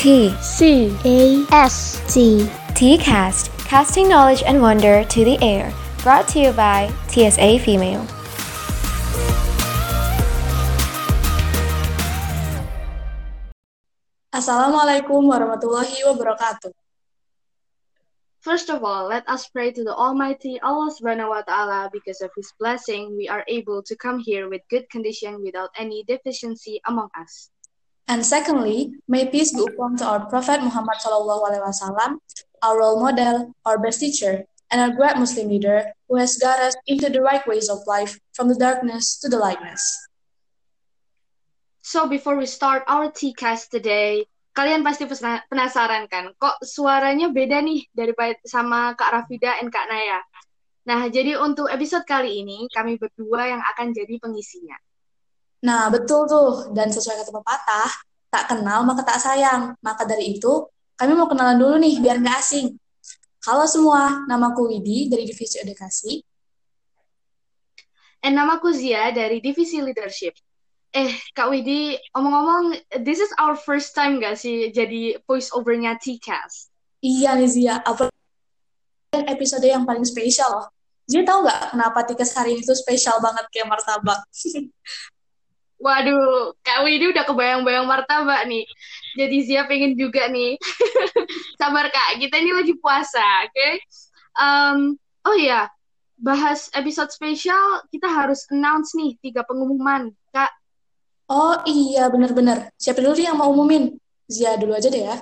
T C A S T TCast, casting knowledge and wonder to the air. Brought to you by TSA Female. Assalamualaikum warahmatullahi wabarakatuh. First of all, let us pray to the Almighty Allah Subhanahu wa Ta'ala because of His blessing, we are able to come here with good condition without any deficiency among us. And secondly, may peace be upon to our Prophet Muhammad Sallallahu Alaihi Wasallam, our role model, our best teacher, and our great Muslim leader who has got us into the right ways of life from the darkness to the lightness. So before we start our T-cast today, kalian pasti penasaran kan, kok suaranya beda nih daripada sama Kak Rafida dan Kak Naya. Nah, jadi untuk episode kali ini, kami berdua yang akan jadi pengisinya. Nah, betul tuh. Dan sesuai kata pepatah, tak kenal maka tak sayang. Maka dari itu, kami mau kenalan dulu nih biar nggak asing. Halo semua, namaku Widi dari Divisi Edukasi. And namaku Zia dari Divisi Leadership. Eh, Kak Widi, omong-omong, this is our first time gak sih jadi voice overnya T-Cast? Iya nih Zia, apa episode yang paling spesial loh. Zia tahu nggak kenapa tiket hari ini tuh spesial banget kayak martabak? Waduh, Kak Widi udah kebayang-bayang martabak nih. Jadi Zia pengen juga nih. Sabar Kak, kita ini lagi puasa, oke? Um, oh iya, bahas episode spesial, kita harus announce nih tiga pengumuman. Kak, Oh iya, bener-bener. Siapa dulu yang mau umumin? Zia dulu aja deh ya.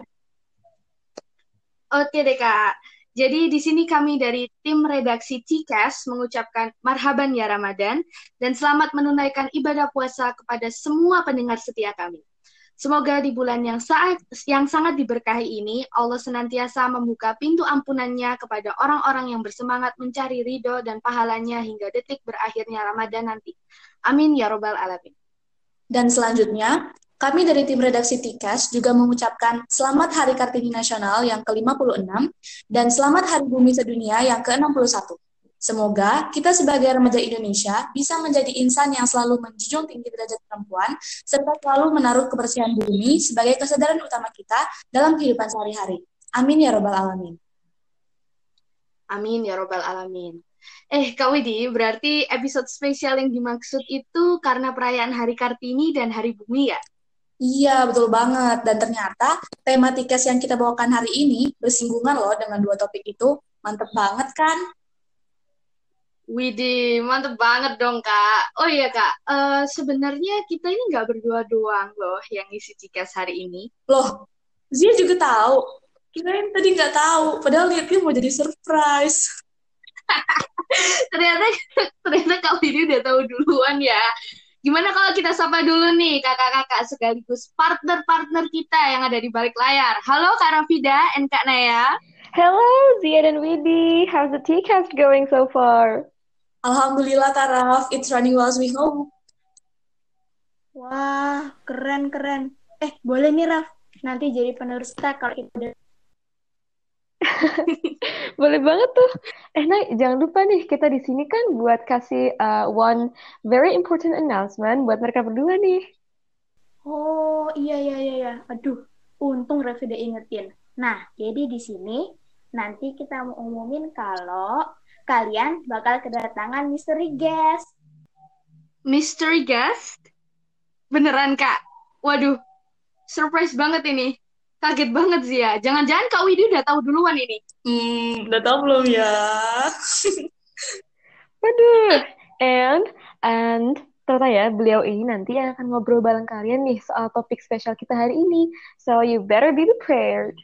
Oke deh Kak. Jadi di sini kami dari tim redaksi TCAS mengucapkan marhaban ya Ramadan dan selamat menunaikan ibadah puasa kepada semua pendengar setia kami. Semoga di bulan yang saat yang sangat diberkahi ini Allah senantiasa membuka pintu ampunannya kepada orang-orang yang bersemangat mencari ridho dan pahalanya hingga detik berakhirnya Ramadan nanti. Amin ya robbal alamin. Dan selanjutnya, kami dari tim redaksi TIKAS juga mengucapkan Selamat Hari Kartini Nasional yang ke-56 dan Selamat Hari Bumi Sedunia yang ke-61. Semoga kita sebagai remaja Indonesia bisa menjadi insan yang selalu menjunjung tinggi derajat perempuan serta selalu menaruh kebersihan bumi sebagai kesadaran utama kita dalam kehidupan sehari-hari. Amin ya robbal alamin. Amin ya robbal alamin. Eh, Kak Widi, berarti episode spesial yang dimaksud itu karena perayaan Hari Kartini dan Hari Bumi ya? Iya, betul banget. Dan ternyata tema tiket yang kita bawakan hari ini bersinggungan loh dengan dua topik itu. Mantep banget kan? Widih, mantep banget dong, Kak. Oh iya, Kak. Eh, sebenarnya kita ini nggak berdua doang loh yang isi tiket hari ini. Loh, Zia juga tahu. Kirain tadi nggak tahu, padahal lihatnya mau jadi surprise. ternyata ternyata Kak Widi udah tahu duluan ya. Gimana kalau kita sapa dulu nih kakak-kakak sekaligus partner-partner kita yang ada di balik layar. Halo Kak Rafida and Kak Naya. Hello, Ziad and Widi. How's the TCast going so far? Alhamdulillah Kak Raf, it's running well as we hope. Wah, keren keren. Eh, boleh nih Raf. Nanti jadi penerus tag kalau kita udah Boleh banget tuh. Eh, Nay, jangan lupa nih, kita di sini kan buat kasih uh, one very important announcement buat mereka berdua nih. Oh, iya iya iya iya. Aduh, untung Raf udah ingetin. Nah, jadi di sini nanti kita mau umumin kalau kalian bakal kedatangan mystery guest. Mystery guest? Beneran, Kak? Waduh, surprise banget ini. Kaget banget sih ya. Jangan-jangan Kak Widi udah tahu duluan ini. Hmm, udah tahu belum ya? Waduh. And, and, ternyata ya, beliau ini nanti yang akan ngobrol bareng kalian nih soal topik spesial kita hari ini. So, you better be prepared.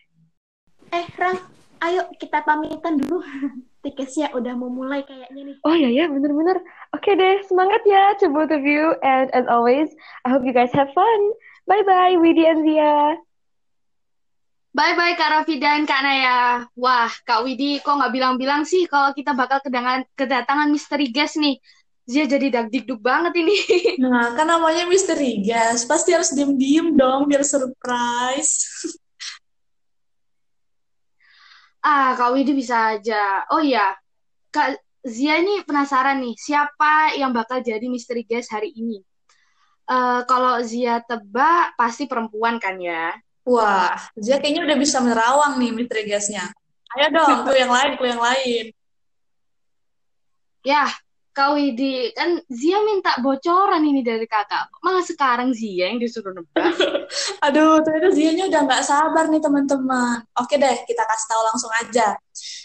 Eh, Raf, ayo kita pamitan dulu. Tiketnya udah mau mulai kayaknya nih. Oh iya ya, bener-bener. Oke deh, semangat ya to both of you. And as always, I hope you guys have fun. Bye-bye, Widi and Zia. Bye-bye Kak Raffi dan Kak Naya. Wah, Kak Widi kok nggak bilang-bilang sih kalau kita bakal kedatangan, kedatangan misteri guest nih. Zia jadi dagdikduk banget ini. Nah, kan namanya misteri guys. Pasti harus diem-diem dong biar surprise. ah, Kak Widi bisa aja. Oh iya, Kak Zia ini penasaran nih, siapa yang bakal jadi misteri guest hari ini? Eh, kalau Zia tebak, pasti perempuan kan ya? Wah, Zia kayaknya udah bisa menerawang nih misteri gasnya. Ayo dong, clue yang lain, clue yang lain. Ya, Kak Widi, kan Zia minta bocoran ini dari kakak. Malah sekarang Zia yang disuruh nebak. Aduh, ternyata Zianya udah nggak sabar nih teman-teman. Oke deh, kita kasih tahu langsung aja.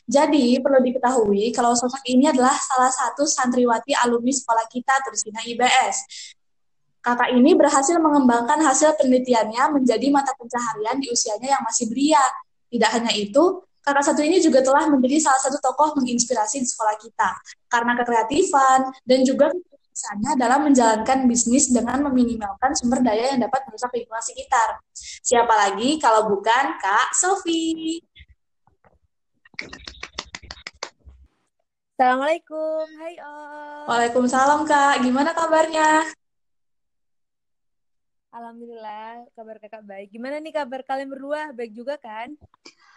Jadi, perlu diketahui kalau sosok ini adalah salah satu santriwati alumni sekolah kita, Tursina IBS. Kakak ini berhasil mengembangkan hasil penelitiannya menjadi mata pencaharian di usianya yang masih belia. Tidak hanya itu, kakak satu ini juga telah menjadi salah satu tokoh menginspirasi di sekolah kita karena kekreatifan dan juga kebiasaannya dalam menjalankan bisnis dengan meminimalkan sumber daya yang dapat merusak lingkungan sekitar. Siapa lagi kalau bukan Kak Sofi? Assalamualaikum, hai Om. Waalaikumsalam Kak, gimana kabarnya? Alhamdulillah, kabar kakak baik. Gimana nih kabar kalian berdua? Baik juga kan?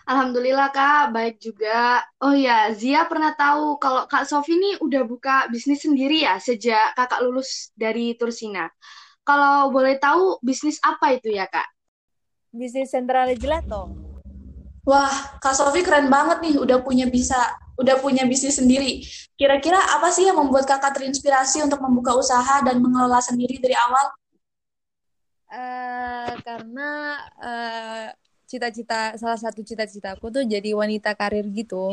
Alhamdulillah Kak, baik juga. Oh ya, Zia pernah tahu kalau Kak Sofi ini udah buka bisnis sendiri ya sejak kakak lulus dari Tursina. Kalau boleh tahu bisnis apa itu ya Kak? Bisnis sentral gelato. Wah, Kak Sofi keren banget nih, udah punya bisa, udah punya bisnis sendiri. Kira-kira apa sih yang membuat kakak terinspirasi untuk membuka usaha dan mengelola sendiri dari awal? Uh, karena uh, cita-cita salah satu cita-citaku tuh jadi wanita karir gitu.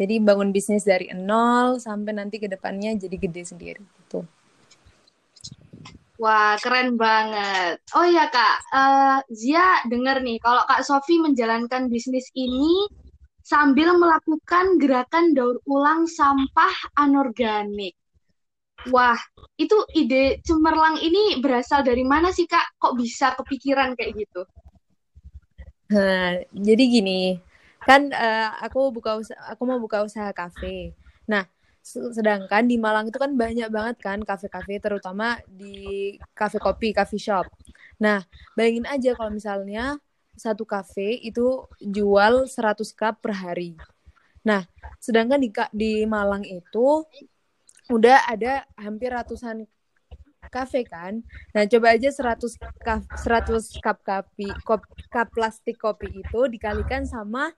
Jadi bangun bisnis dari nol sampai nanti ke depannya jadi gede sendiri gitu. Wah, keren banget. Oh ya Kak, uh, Zia dengar nih kalau Kak Sofi menjalankan bisnis ini sambil melakukan gerakan daur ulang sampah anorganik. Wah, itu ide cemerlang ini berasal dari mana sih Kak? Kok bisa kepikiran kayak gitu? Nah, jadi gini, kan uh, aku buka usaha, aku mau buka usaha kafe. Nah, sedangkan di Malang itu kan banyak banget kan kafe-kafe, terutama di kafe kopi, coffee shop. Nah, bayangin aja kalau misalnya satu kafe itu jual 100 cup per hari. Nah, sedangkan di di Malang itu udah ada hampir ratusan kafe kan. Nah, coba aja 100 cup 100 cup kopi, kop, cup plastik kopi itu dikalikan sama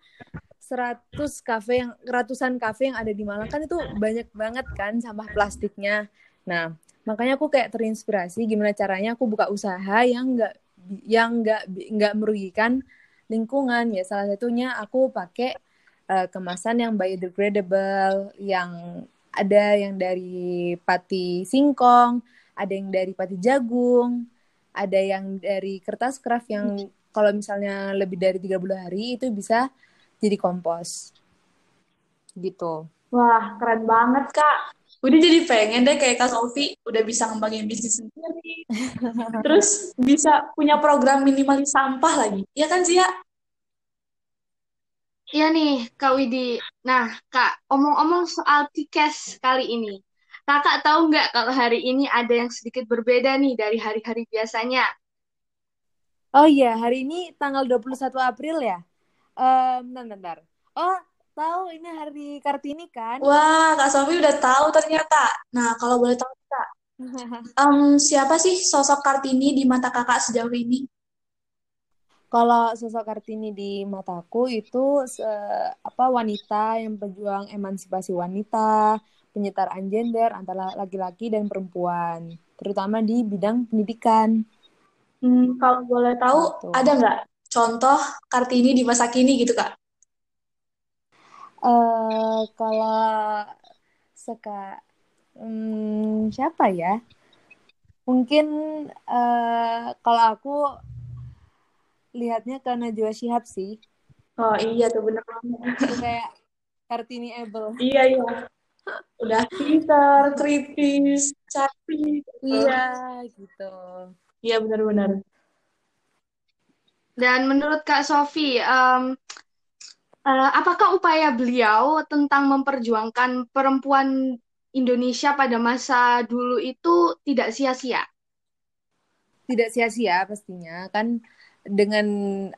100 kafe yang ratusan kafe yang ada di Malang kan itu banyak banget kan sampah plastiknya. Nah, makanya aku kayak terinspirasi gimana caranya aku buka usaha yang enggak yang enggak enggak merugikan lingkungan ya. Salah satunya aku pakai uh, kemasan yang biodegradable yang ada yang dari pati singkong, ada yang dari pati jagung, ada yang dari kertas kraft yang kalau misalnya lebih dari 30 hari itu bisa jadi kompos. Gitu. Wah, keren banget, Kak. Udah jadi pengen deh kayak Kak Sofi, udah bisa ngembangin bisnis sendiri. Terus bisa punya program minimalis sampah lagi. Iya kan, Zia? Iya nih, Kak Widi. Nah, Kak, omong-omong soal tikes kali ini. Kakak tahu nggak kalau hari ini ada yang sedikit berbeda nih dari hari-hari biasanya? Oh iya, hari ini tanggal 21 April ya? Um, bentar, bentar. Oh, tahu ini hari Kartini kan? Wah, Kak Sofi udah tahu ternyata. Nah, kalau boleh tahu Kak, um, siapa sih sosok Kartini di mata kakak sejauh ini? Kalau sosok Kartini di mataku itu se apa wanita yang berjuang emansipasi wanita, penyetaraan gender antara laki-laki dan perempuan, terutama di bidang pendidikan. Hmm, kalau boleh tahu, gitu. ada nggak contoh Kartini di masa kini gitu, Kak? Uh, kalau seka, hmm, siapa ya? Mungkin uh, kalau aku lihatnya ke Najwa Shihab sih. Oh iya tuh bener banget. kayak Kartini Able. Iya iya udah pintar, kritis, cantik. Iya, gitu. Iya benar-benar. Dan menurut Kak Sofi, um, uh, apakah upaya beliau tentang memperjuangkan perempuan Indonesia pada masa dulu itu tidak sia-sia? Tidak sia-sia pastinya kan dengan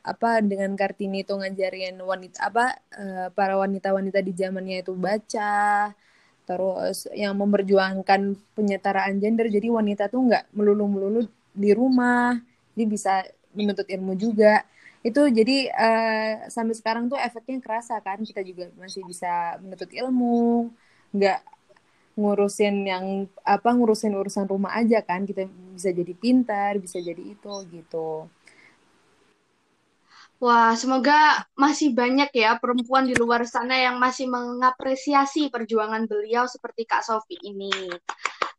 apa dengan Kartini itu ngajarin wanita apa uh, para wanita-wanita di zamannya itu baca terus yang memperjuangkan penyetaraan gender jadi wanita tuh nggak melulu melulu di rumah jadi bisa menuntut ilmu juga. Itu jadi uh, sampai sekarang tuh efeknya kerasa kan kita juga masih bisa menuntut ilmu nggak ngurusin yang apa ngurusin urusan rumah aja kan kita bisa jadi pintar bisa jadi itu gitu Wah, semoga masih banyak ya perempuan di luar sana yang masih mengapresiasi perjuangan beliau seperti Kak Sofi ini.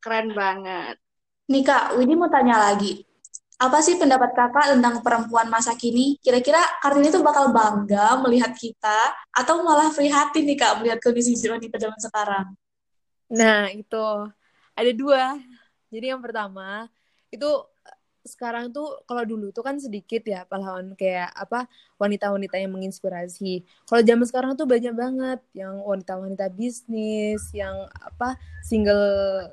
Keren banget. Nih Kak, Widi mau tanya lagi. Apa sih pendapat kakak tentang perempuan masa kini? Kira-kira Kartini tuh bakal bangga melihat kita atau malah prihatin nih Kak melihat kondisi wanita zaman sekarang? Nah, itu ada dua. Jadi yang pertama, itu sekarang tuh kalau dulu tuh kan sedikit ya pahlawan kayak apa wanita-wanita yang menginspirasi. Kalau zaman sekarang tuh banyak banget yang wanita-wanita bisnis, yang apa single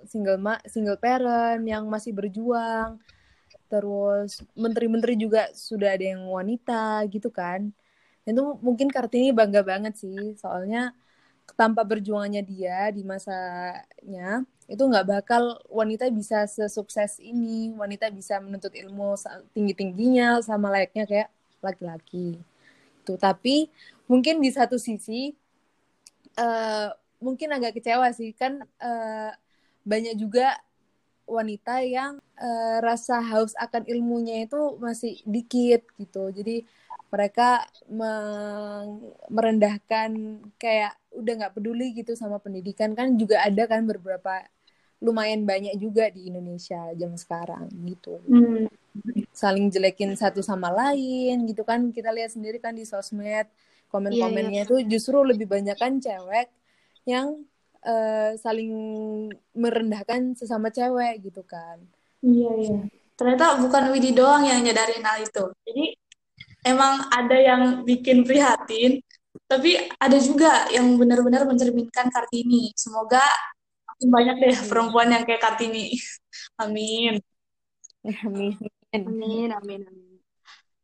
single ma, single parent yang masih berjuang. Terus menteri-menteri juga sudah ada yang wanita gitu kan. Itu mungkin Kartini bangga banget sih, soalnya tanpa berjuangannya dia di masanya itu nggak bakal wanita bisa sesukses ini. Wanita bisa menuntut ilmu tinggi tingginya sama layaknya kayak laki-laki. Tuh tapi mungkin di satu sisi uh, mungkin agak kecewa sih. Kan uh, banyak juga wanita yang uh, rasa haus akan ilmunya itu masih dikit gitu. Jadi mereka merendahkan kayak udah nggak peduli gitu sama pendidikan kan juga ada kan beberapa lumayan banyak juga di Indonesia jam sekarang gitu hmm. saling jelekin satu sama lain gitu kan kita lihat sendiri kan di sosmed komen-komennya yeah, yeah. tuh justru lebih banyak kan cewek yang uh, saling merendahkan sesama cewek gitu kan iya yeah, iya yeah. ternyata bukan Widi doang yang nyadarin hal itu jadi emang ada yang bikin prihatin tapi ada juga yang benar-benar mencerminkan Kartini semoga banyak deh perempuan yang kayak Kartini. Amin. Amin. Amin, amin, amin.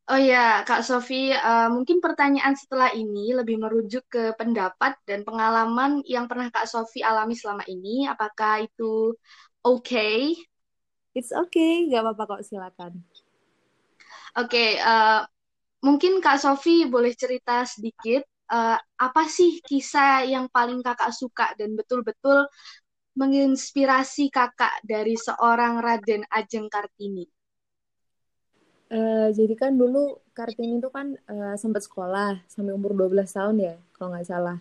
Oh ya, Kak Sofi, uh, mungkin pertanyaan setelah ini lebih merujuk ke pendapat dan pengalaman yang pernah Kak Sofi alami selama ini. Apakah itu oke? Okay? It's okay, nggak apa-apa kok, silakan. Oke, okay, uh, eh, mungkin Kak Sofi boleh cerita sedikit uh, apa sih kisah yang paling kakak suka dan betul-betul menginspirasi kakak dari seorang Raden Ajeng Kartini? Uh, jadi kan dulu Kartini itu kan uh, sempat sekolah sampai umur 12 tahun ya, kalau nggak salah.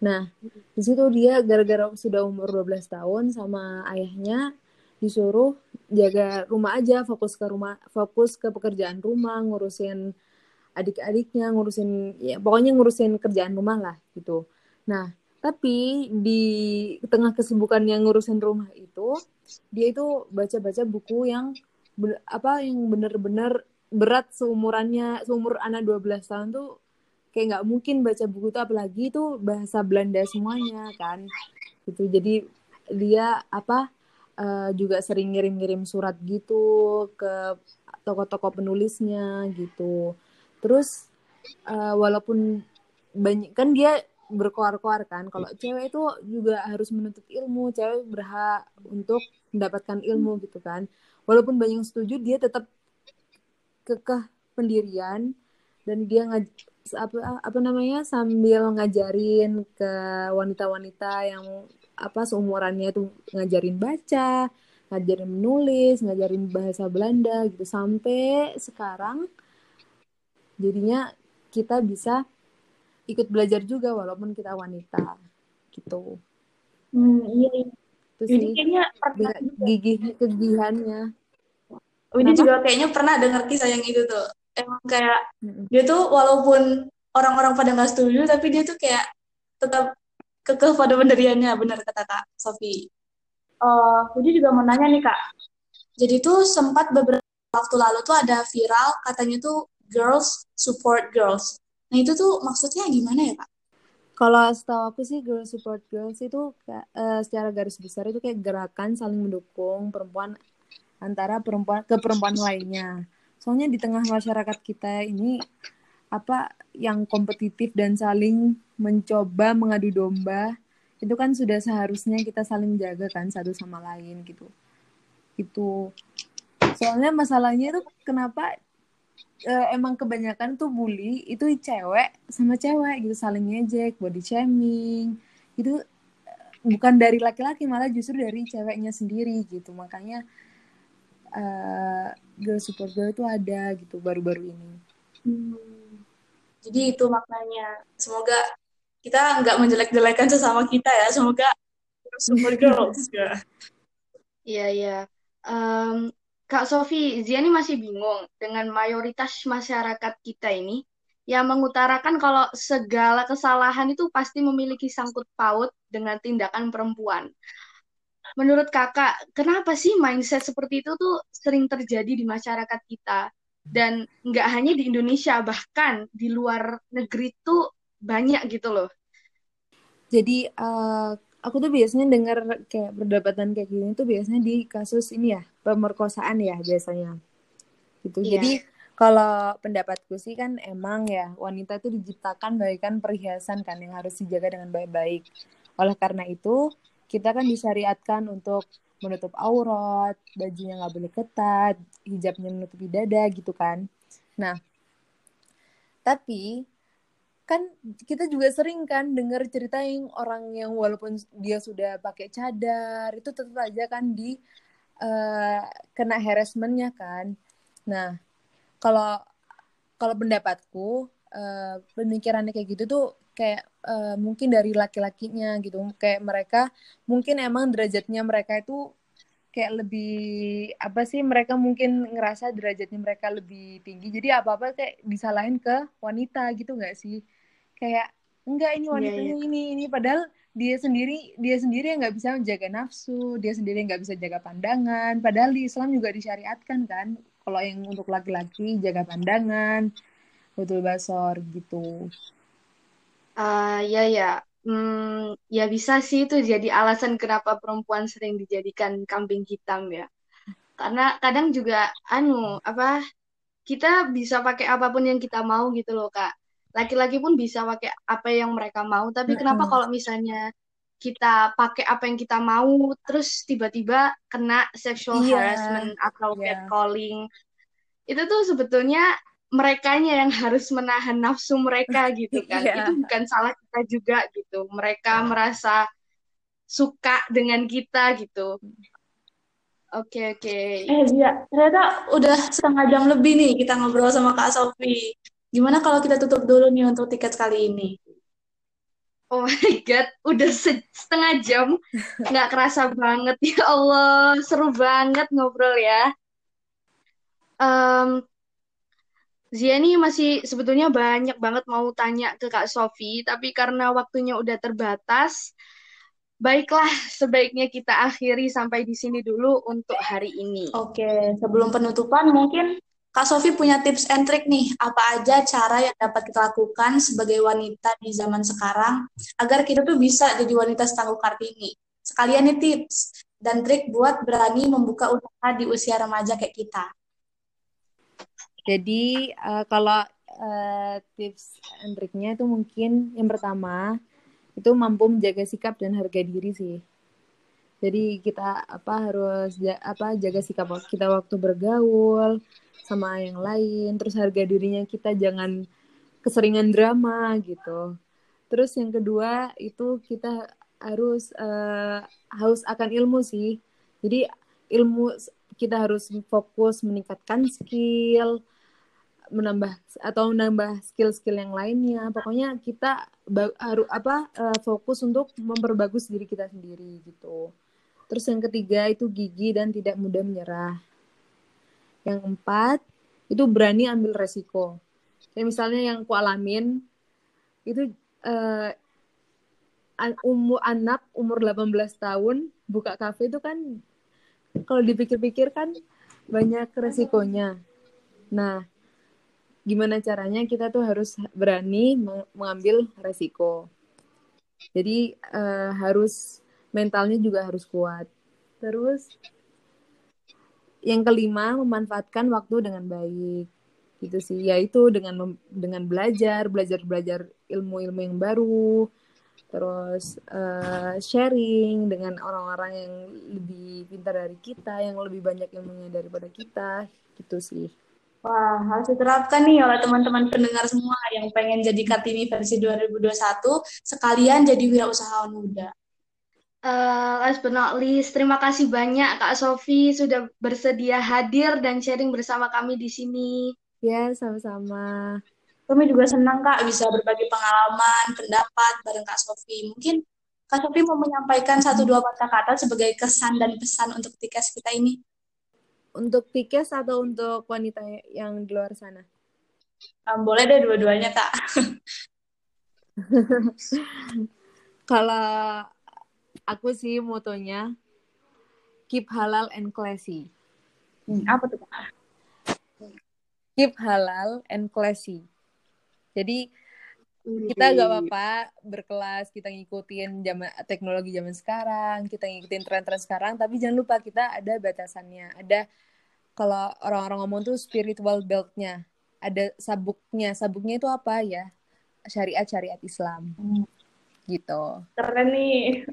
Nah, di situ dia gara-gara sudah umur 12 tahun sama ayahnya disuruh jaga rumah aja, fokus ke rumah, fokus ke pekerjaan rumah, ngurusin adik-adiknya, ngurusin ya pokoknya ngurusin kerjaan rumah lah gitu. Nah, tapi di tengah kesibukan yang ngurusin rumah itu, dia itu baca-baca buku yang apa yang benar-benar berat seumurannya, seumur anak 12 tahun tuh kayak nggak mungkin baca buku itu apalagi itu bahasa Belanda semuanya kan. Gitu. Jadi dia apa uh, juga sering ngirim-ngirim surat gitu ke toko-toko penulisnya gitu. Terus uh, walaupun banyak kan dia berkoar-koar kan kalau cewek itu juga harus menuntut ilmu cewek berhak untuk mendapatkan ilmu gitu kan. Walaupun banyak yang setuju dia tetap kekeh pendirian dan dia ngaj apa apa namanya sambil ngajarin ke wanita-wanita yang apa seumurannya itu ngajarin baca ngajarin menulis ngajarin bahasa Belanda gitu. Sampai sekarang jadinya kita bisa ikut belajar juga walaupun kita wanita gitu. Hmm, iya, iya. itu sih kayaknya gigih kegigihannya ini juga kayaknya pernah dengar kisah yang itu tuh. Emang kayak hmm. dia tuh walaupun orang-orang pada nggak setuju tapi dia tuh kayak tetap kekeh pada pendiriannya benar kata kak Sofi uh, Budi juga mau nanya nih kak. Jadi tuh sempat beberapa waktu lalu tuh ada viral katanya tuh girls support girls Nah itu tuh maksudnya gimana ya kak? Kalau setahu aku sih girl support girls itu uh, secara garis besar itu kayak gerakan saling mendukung perempuan antara perempuan ke perempuan lainnya. Soalnya di tengah masyarakat kita ini apa yang kompetitif dan saling mencoba mengadu domba itu kan sudah seharusnya kita saling menjaga kan satu sama lain gitu. Itu soalnya masalahnya itu kenapa uh, emang kebanyakan tuh bully itu cewek sama cewek gitu saling ngejek, body shaming. Itu bukan dari laki-laki malah justru dari ceweknya sendiri gitu. Makanya uh, girl support girl itu ada gitu baru-baru ini. Hmm. Jadi itu maknanya. Semoga kita nggak menjelek-jelekan sesama kita ya. Semoga support girls ya. Iya, iya. Um, Kak Sofi, Zia ini masih bingung dengan mayoritas masyarakat kita ini yang mengutarakan kalau segala kesalahan itu pasti memiliki sangkut paut dengan tindakan perempuan. Menurut kakak, kenapa sih mindset seperti itu tuh sering terjadi di masyarakat kita? Dan nggak hanya di Indonesia, bahkan di luar negeri tuh banyak gitu loh. Jadi uh, aku tuh biasanya dengar kayak perdebatan kayak gini tuh biasanya di kasus ini ya pemerkosaan ya biasanya. Gitu. Yeah. jadi kalau pendapatku sih kan emang ya wanita itu diciptakan bagaikan perhiasan kan yang harus dijaga dengan baik-baik. Oleh karena itu kita kan disyariatkan untuk menutup aurat bajunya nggak boleh ketat hijabnya menutupi dada gitu kan. Nah tapi kan kita juga sering kan dengar cerita yang orang yang walaupun dia sudah pakai cadar itu tetap aja kan di uh, kena harassmentnya kan. Nah kalau kalau pendapatku uh, pemikirannya kayak gitu tuh kayak uh, mungkin dari laki-lakinya gitu. Kayak mereka mungkin emang derajatnya mereka itu kayak lebih apa sih mereka mungkin ngerasa derajatnya mereka lebih tinggi. Jadi apa apa kayak disalahin ke wanita gitu nggak sih? Kayak enggak ini iya, wanitanya yeah, yeah. ini ini. Padahal dia sendiri dia sendiri yang nggak bisa menjaga nafsu dia sendiri nggak bisa jaga pandangan. Padahal di Islam juga disyariatkan kan? Kalau yang untuk laki-laki jaga pandangan betul basor gitu. Uh, ya ya hmm, ya bisa sih itu jadi alasan kenapa perempuan sering dijadikan kambing hitam ya. Karena kadang juga anu apa kita bisa pakai apa pun yang kita mau gitu loh kak laki-laki pun bisa pakai apa yang mereka mau tapi mm-hmm. kenapa kalau misalnya kita pakai apa yang kita mau terus tiba-tiba kena sexual yeah. harassment atau yeah. catcalling itu tuh sebetulnya merekanya yang harus menahan nafsu mereka gitu kan yeah. itu bukan salah kita juga gitu mereka yeah. merasa suka dengan kita gitu oke oke okay. eh iya ternyata udah setengah jam lebih nih kita ngobrol sama kak Sofi Gimana kalau kita tutup dulu nih untuk tiket kali ini? Oh my God, udah setengah jam. Nggak kerasa banget. Ya Allah, seru banget ngobrol ya. Um, Zia ini masih sebetulnya banyak banget mau tanya ke Kak Sofi, tapi karena waktunya udah terbatas, baiklah sebaiknya kita akhiri sampai di sini dulu untuk hari ini. Oke, sebelum penutupan mungkin Kak Sofi punya tips and trick nih, apa aja cara yang dapat kita lakukan sebagai wanita di zaman sekarang agar kita tuh bisa jadi wanita setangguh Kartini. Sekalian nih tips dan trik buat berani membuka usaha di usia remaja kayak kita. Jadi uh, kalau uh, tips and triknya itu mungkin yang pertama itu mampu menjaga sikap dan harga diri sih. Jadi kita apa harus apa jaga sikap kita waktu bergaul, sama yang lain. Terus harga dirinya kita jangan keseringan drama gitu. Terus yang kedua itu kita harus uh, haus akan ilmu sih. Jadi ilmu kita harus fokus meningkatkan skill menambah atau menambah skill-skill yang lainnya. Pokoknya kita harus apa uh, fokus untuk memperbagus diri kita sendiri gitu terus yang ketiga itu gigi dan tidak mudah menyerah yang keempat, itu berani ambil resiko. Kayak misalnya yang ku alamin, itu uh, umur anak umur 18 tahun buka kafe itu kan kalau dipikir-pikir kan banyak resikonya. Nah, gimana caranya kita tuh harus berani mengambil resiko. Jadi uh, harus mentalnya juga harus kuat. Terus yang kelima memanfaatkan waktu dengan baik. Gitu sih. Yaitu dengan dengan belajar belajar belajar ilmu-ilmu yang baru. Terus uh, sharing dengan orang-orang yang lebih pintar dari kita yang lebih banyak ilmunya daripada kita. Gitu sih. Wah, harus diterapkan nih oleh teman-teman pendengar semua yang pengen jadi Kartini versi 2021, sekalian jadi wirausahawan muda. Uh, last but not least, terima kasih banyak Kak Sofi sudah bersedia hadir dan sharing bersama kami di sini. Ya, sama-sama. Kami juga senang Kak bisa berbagi pengalaman, pendapat bareng Kak Sofi. Mungkin Kak Sofi mau menyampaikan satu dua kata-kata sebagai kesan dan pesan untuk tiket kita ini. Untuk Tikes atau untuk wanita yang di luar sana? Um, boleh deh dua-duanya, Kak. Kalau aku sih motonya keep halal and classy. Hmm, apa tuh? Keep halal and classy. Jadi kita gak apa-apa berkelas, kita ngikutin zaman teknologi zaman sekarang, kita ngikutin tren-tren sekarang, tapi jangan lupa kita ada batasannya, ada kalau orang-orang ngomong tuh spiritual belt-nya ada sabuknya sabuknya itu apa ya syariat syariat Islam hmm. Gitu keren nih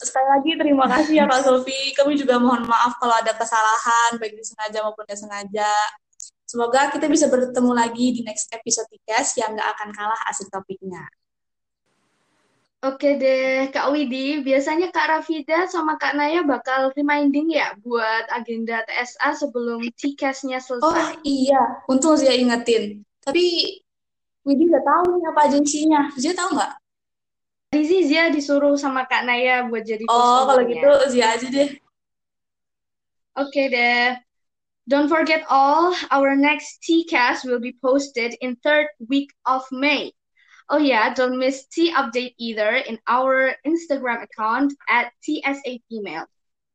sekali lagi terima kasih ya Kak Sofi kami juga mohon maaf kalau ada kesalahan baik disengaja maupun tidak sengaja semoga kita bisa bertemu lagi di next episode podcast yang gak akan kalah asik topiknya Oke deh, Kak Widi. Biasanya Kak Rafida sama Kak Naya bakal reminding ya buat agenda TSA sebelum TCAS-nya selesai. Oh iya, untung Zia ingetin. Tapi Widi nggak tahu nih apa agensinya. Zia tahu nggak? Rizi Zia disuruh sama Kak Naya buat jadi Oh, kalau gitu Zia aja deh. Oke deh. Don't forget all, our next TCAS will be posted in third week of May. Oh yeah, don't miss T update either in our Instagram account at TSA Female.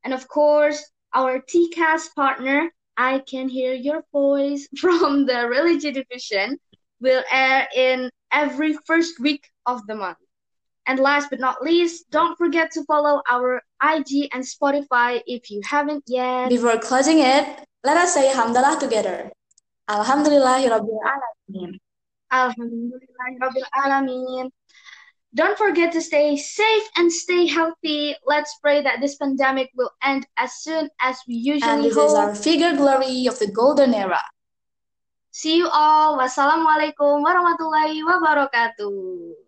And of course, our TCAS partner, I Can Hear Your Voice from the Religion Division, will air in every first week of the month. And last but not least, don't forget to follow our IG and Spotify if you haven't yet. Before closing it, let us say Hamdalah together. Alhamdulillahirrahmanirrahim. Alhamdulillah Don't forget to stay safe and stay healthy. Let's pray that this pandemic will end as soon as we usually and this hope. is our figure glory of the golden era. See you all. Wassalamualaikum warahmatullahi wabarakatuh.